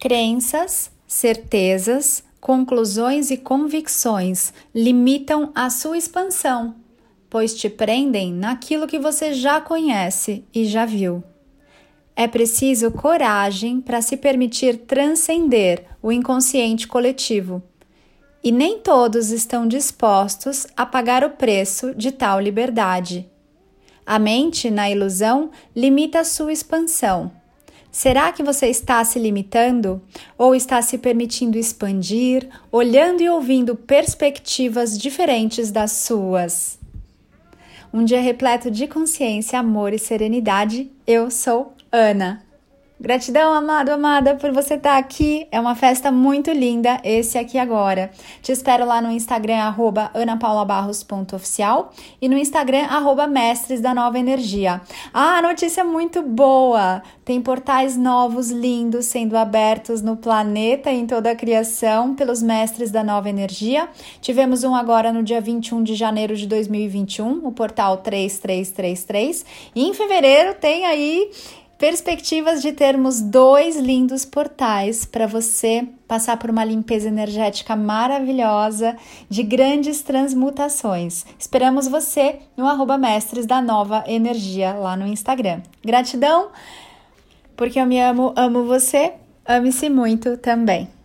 Crenças, certezas, conclusões e convicções limitam a sua expansão, pois te prendem naquilo que você já conhece e já viu. É preciso coragem para se permitir transcender o inconsciente coletivo. E nem todos estão dispostos a pagar o preço de tal liberdade. A mente, na ilusão, limita a sua expansão. Será que você está se limitando ou está se permitindo expandir, olhando e ouvindo perspectivas diferentes das suas? Um dia repleto de consciência, amor e serenidade, eu sou Ana. Gratidão, amado, amada, por você estar aqui. É uma festa muito linda, esse aqui agora. Te espero lá no Instagram, arroba anapaulabarros.oficial e no Instagram, arroba mestres da nova energia. Ah, notícia muito boa! Tem portais novos, lindos, sendo abertos no planeta e em toda a criação pelos mestres da nova energia. Tivemos um agora no dia 21 de janeiro de 2021, o portal 3333. E em fevereiro tem aí perspectivas de termos dois lindos portais para você passar por uma limpeza energética maravilhosa de grandes transmutações. Esperamos você no arroba mestres da nova energia lá no Instagram. Gratidão, porque eu me amo, amo você, ame-se muito também.